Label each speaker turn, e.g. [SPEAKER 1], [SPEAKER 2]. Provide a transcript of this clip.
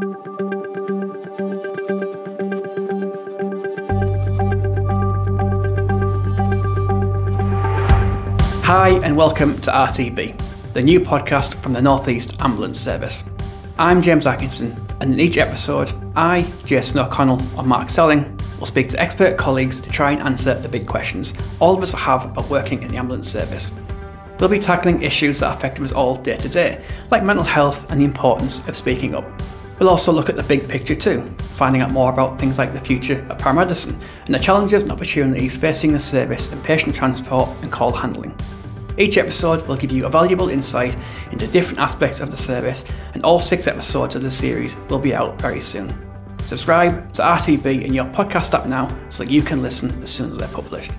[SPEAKER 1] Hi, and welcome to RTB, the new podcast from the Northeast Ambulance Service. I'm James Atkinson, and in each episode, I, Jason O'Connell, or Mark Selling will speak to expert colleagues to try and answer the big questions all of us have about working in the ambulance service. We'll be tackling issues that affect us all day to day, like mental health and the importance of speaking up. We'll also look at the big picture too, finding out more about things like the future of paramedicine and the challenges and opportunities facing the service in patient transport and call handling. Each episode will give you a valuable insight into different aspects of the service, and all six episodes of the series will be out very soon. Subscribe to RTB in your podcast app now so that you can listen as soon as they're published.